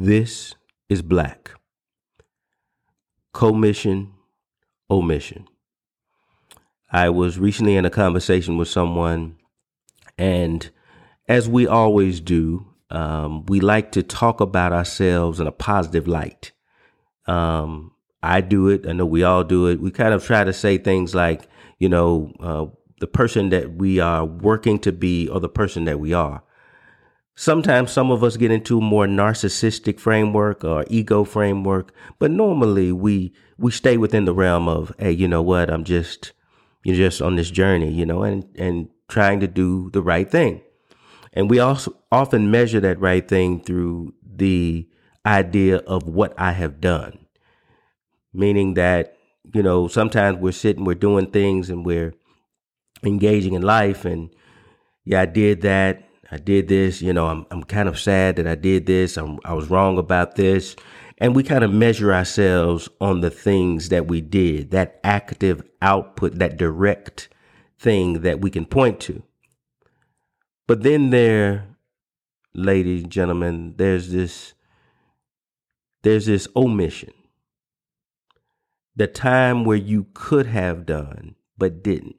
This is black. Commission, omission. I was recently in a conversation with someone, and as we always do, um, we like to talk about ourselves in a positive light. Um, I do it. I know we all do it. We kind of try to say things like, you know, uh, the person that we are working to be or the person that we are. Sometimes some of us get into a more narcissistic framework or ego framework, but normally we we stay within the realm of, hey, you know what? I'm just you're just on this journey, you know, and and trying to do the right thing. And we also often measure that right thing through the idea of what I have done. Meaning that, you know, sometimes we're sitting, we're doing things and we're engaging in life and yeah, I did that. I did this, you know, I'm I'm kind of sad that I did this. I'm, I was wrong about this. And we kind of measure ourselves on the things that we did, that active output, that direct thing that we can point to. But then there, ladies, and gentlemen, there's this there's this omission. The time where you could have done but didn't.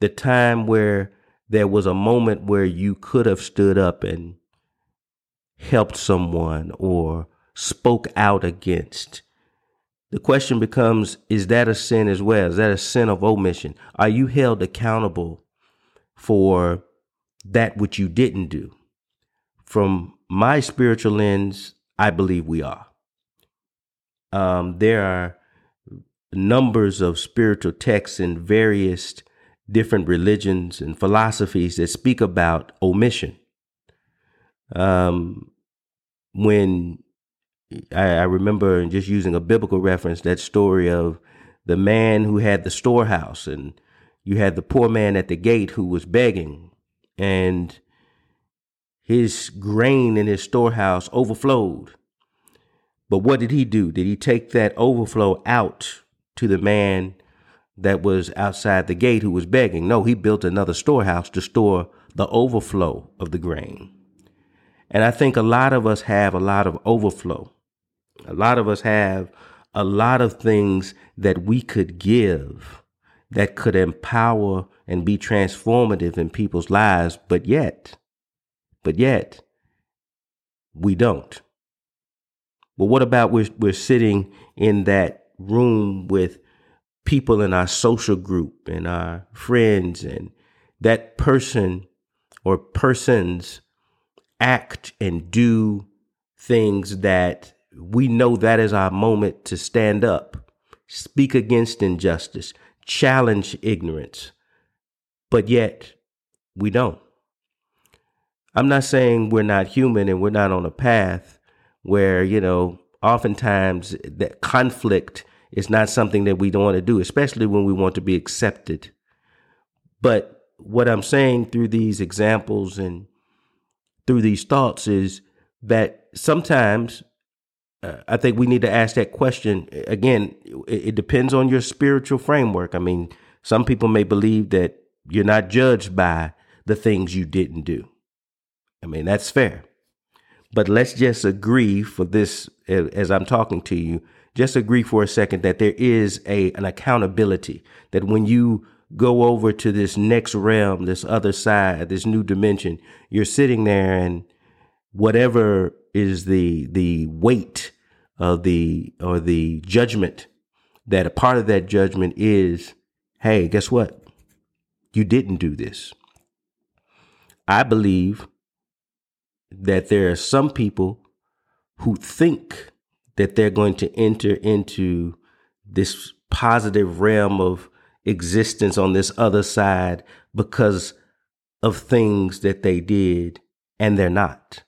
The time where there was a moment where you could have stood up and helped someone or spoke out against. The question becomes is that a sin as well? Is that a sin of omission? Are you held accountable for that which you didn't do? From my spiritual lens, I believe we are. Um, there are numbers of spiritual texts in various different religions and philosophies that speak about omission. Um, when I, I remember just using a biblical reference, that story of the man who had the storehouse, and you had the poor man at the gate who was begging, and his grain in his storehouse overflowed. But what did he do? Did he take that overflow out to the man that was outside the gate who was begging. No, he built another storehouse to store the overflow of the grain. And I think a lot of us have a lot of overflow. A lot of us have a lot of things that we could give that could empower and be transformative in people's lives, but yet, but yet, we don't. But what about we're, we're sitting in that room with people in our social group and our friends and that person or persons act and do things that we know that is our moment to stand up, speak against injustice, challenge ignorance, but yet we don't. I'm not saying we're not human and we're not on a path where, you know, oftentimes that conflict it's not something that we don't want to do, especially when we want to be accepted. But what I'm saying through these examples and through these thoughts is that sometimes uh, I think we need to ask that question again. It, it depends on your spiritual framework. I mean, some people may believe that you're not judged by the things you didn't do. I mean, that's fair. But let's just agree for this as I'm talking to you just agree for a second that there is a an accountability that when you go over to this next realm, this other side, this new dimension, you're sitting there and whatever is the the weight of the or the judgment that a part of that judgment is, hey, guess what? You didn't do this. I believe that there are some people who think that they're going to enter into this positive realm of existence on this other side because of things that they did and they're not.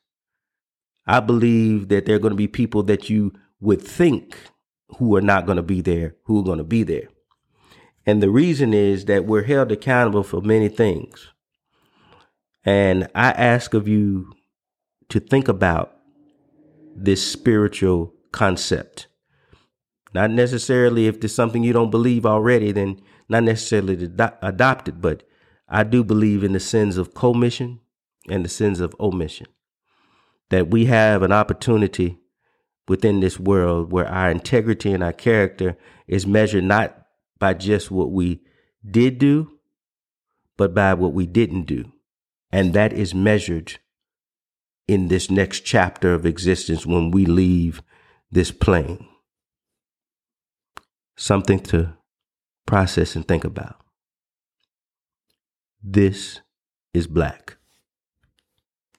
I believe that there are going to be people that you would think who are not going to be there, who are going to be there. And the reason is that we're held accountable for many things. And I ask of you to think about this spiritual concept. Not necessarily if there's something you don't believe already, then not necessarily to adopt it, but I do believe in the sins of commission and the sins of omission. that we have an opportunity within this world where our integrity and our character is measured not by just what we did do, but by what we didn't do. And that is measured in this next chapter of existence when we leave this plane. Something to process and think about. This is black.